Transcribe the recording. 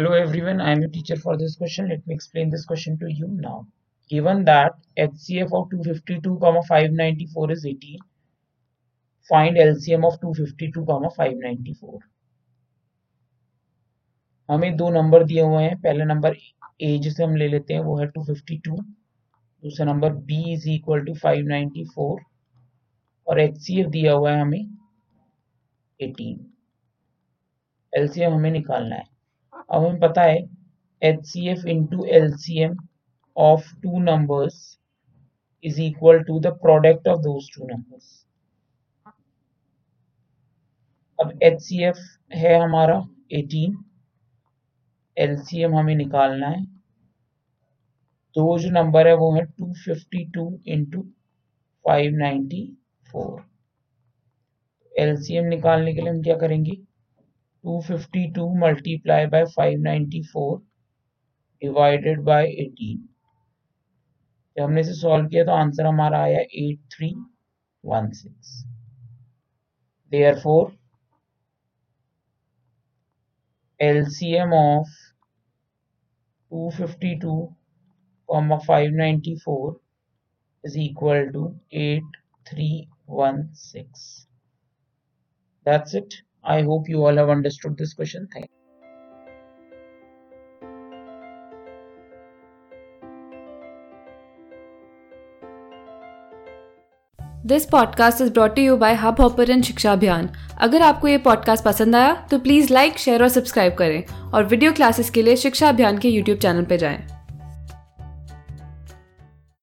Hello everyone, I am your teacher for this question. Let me explain this question to you now. Given that HCF of 252, 594 is 18, find LCM of 252, 594. हमें दो number दिए हुए हैं पहला number A जिसे हम ले लेते हैं वो है 252 दूसरा number B is equal to 594 और एचसीएफ दिया हुआ है हमें 18 एलसीएम हमें निकालना है अब हमें पता है H C F into L C M of two numbers is equal to the product of two numbers अब एच सी एफ़ है हमारा 18 एम हमें निकालना है। दो जो नंबर है वो है 252 fifty two into five ninety four L C M निकालने के लिए हम क्या करेंगे? 252 multiplied by 594 divided by 18 जब हमने इसे सॉल्व किया तो आंसर हमारा आया 8316 therefore LCM of 252 comma 594 is equal to 8316 that's it I hope you all have understood this question. Thank you. This podcast is brought you by Hubhopper and Shiksha Abhiyan अगर आपको ये podcast पसंद आया तो please like share और subscribe करें और video classes के लिए शिक्षा अभियान के यूट्यूब चैनल पर जाएँ।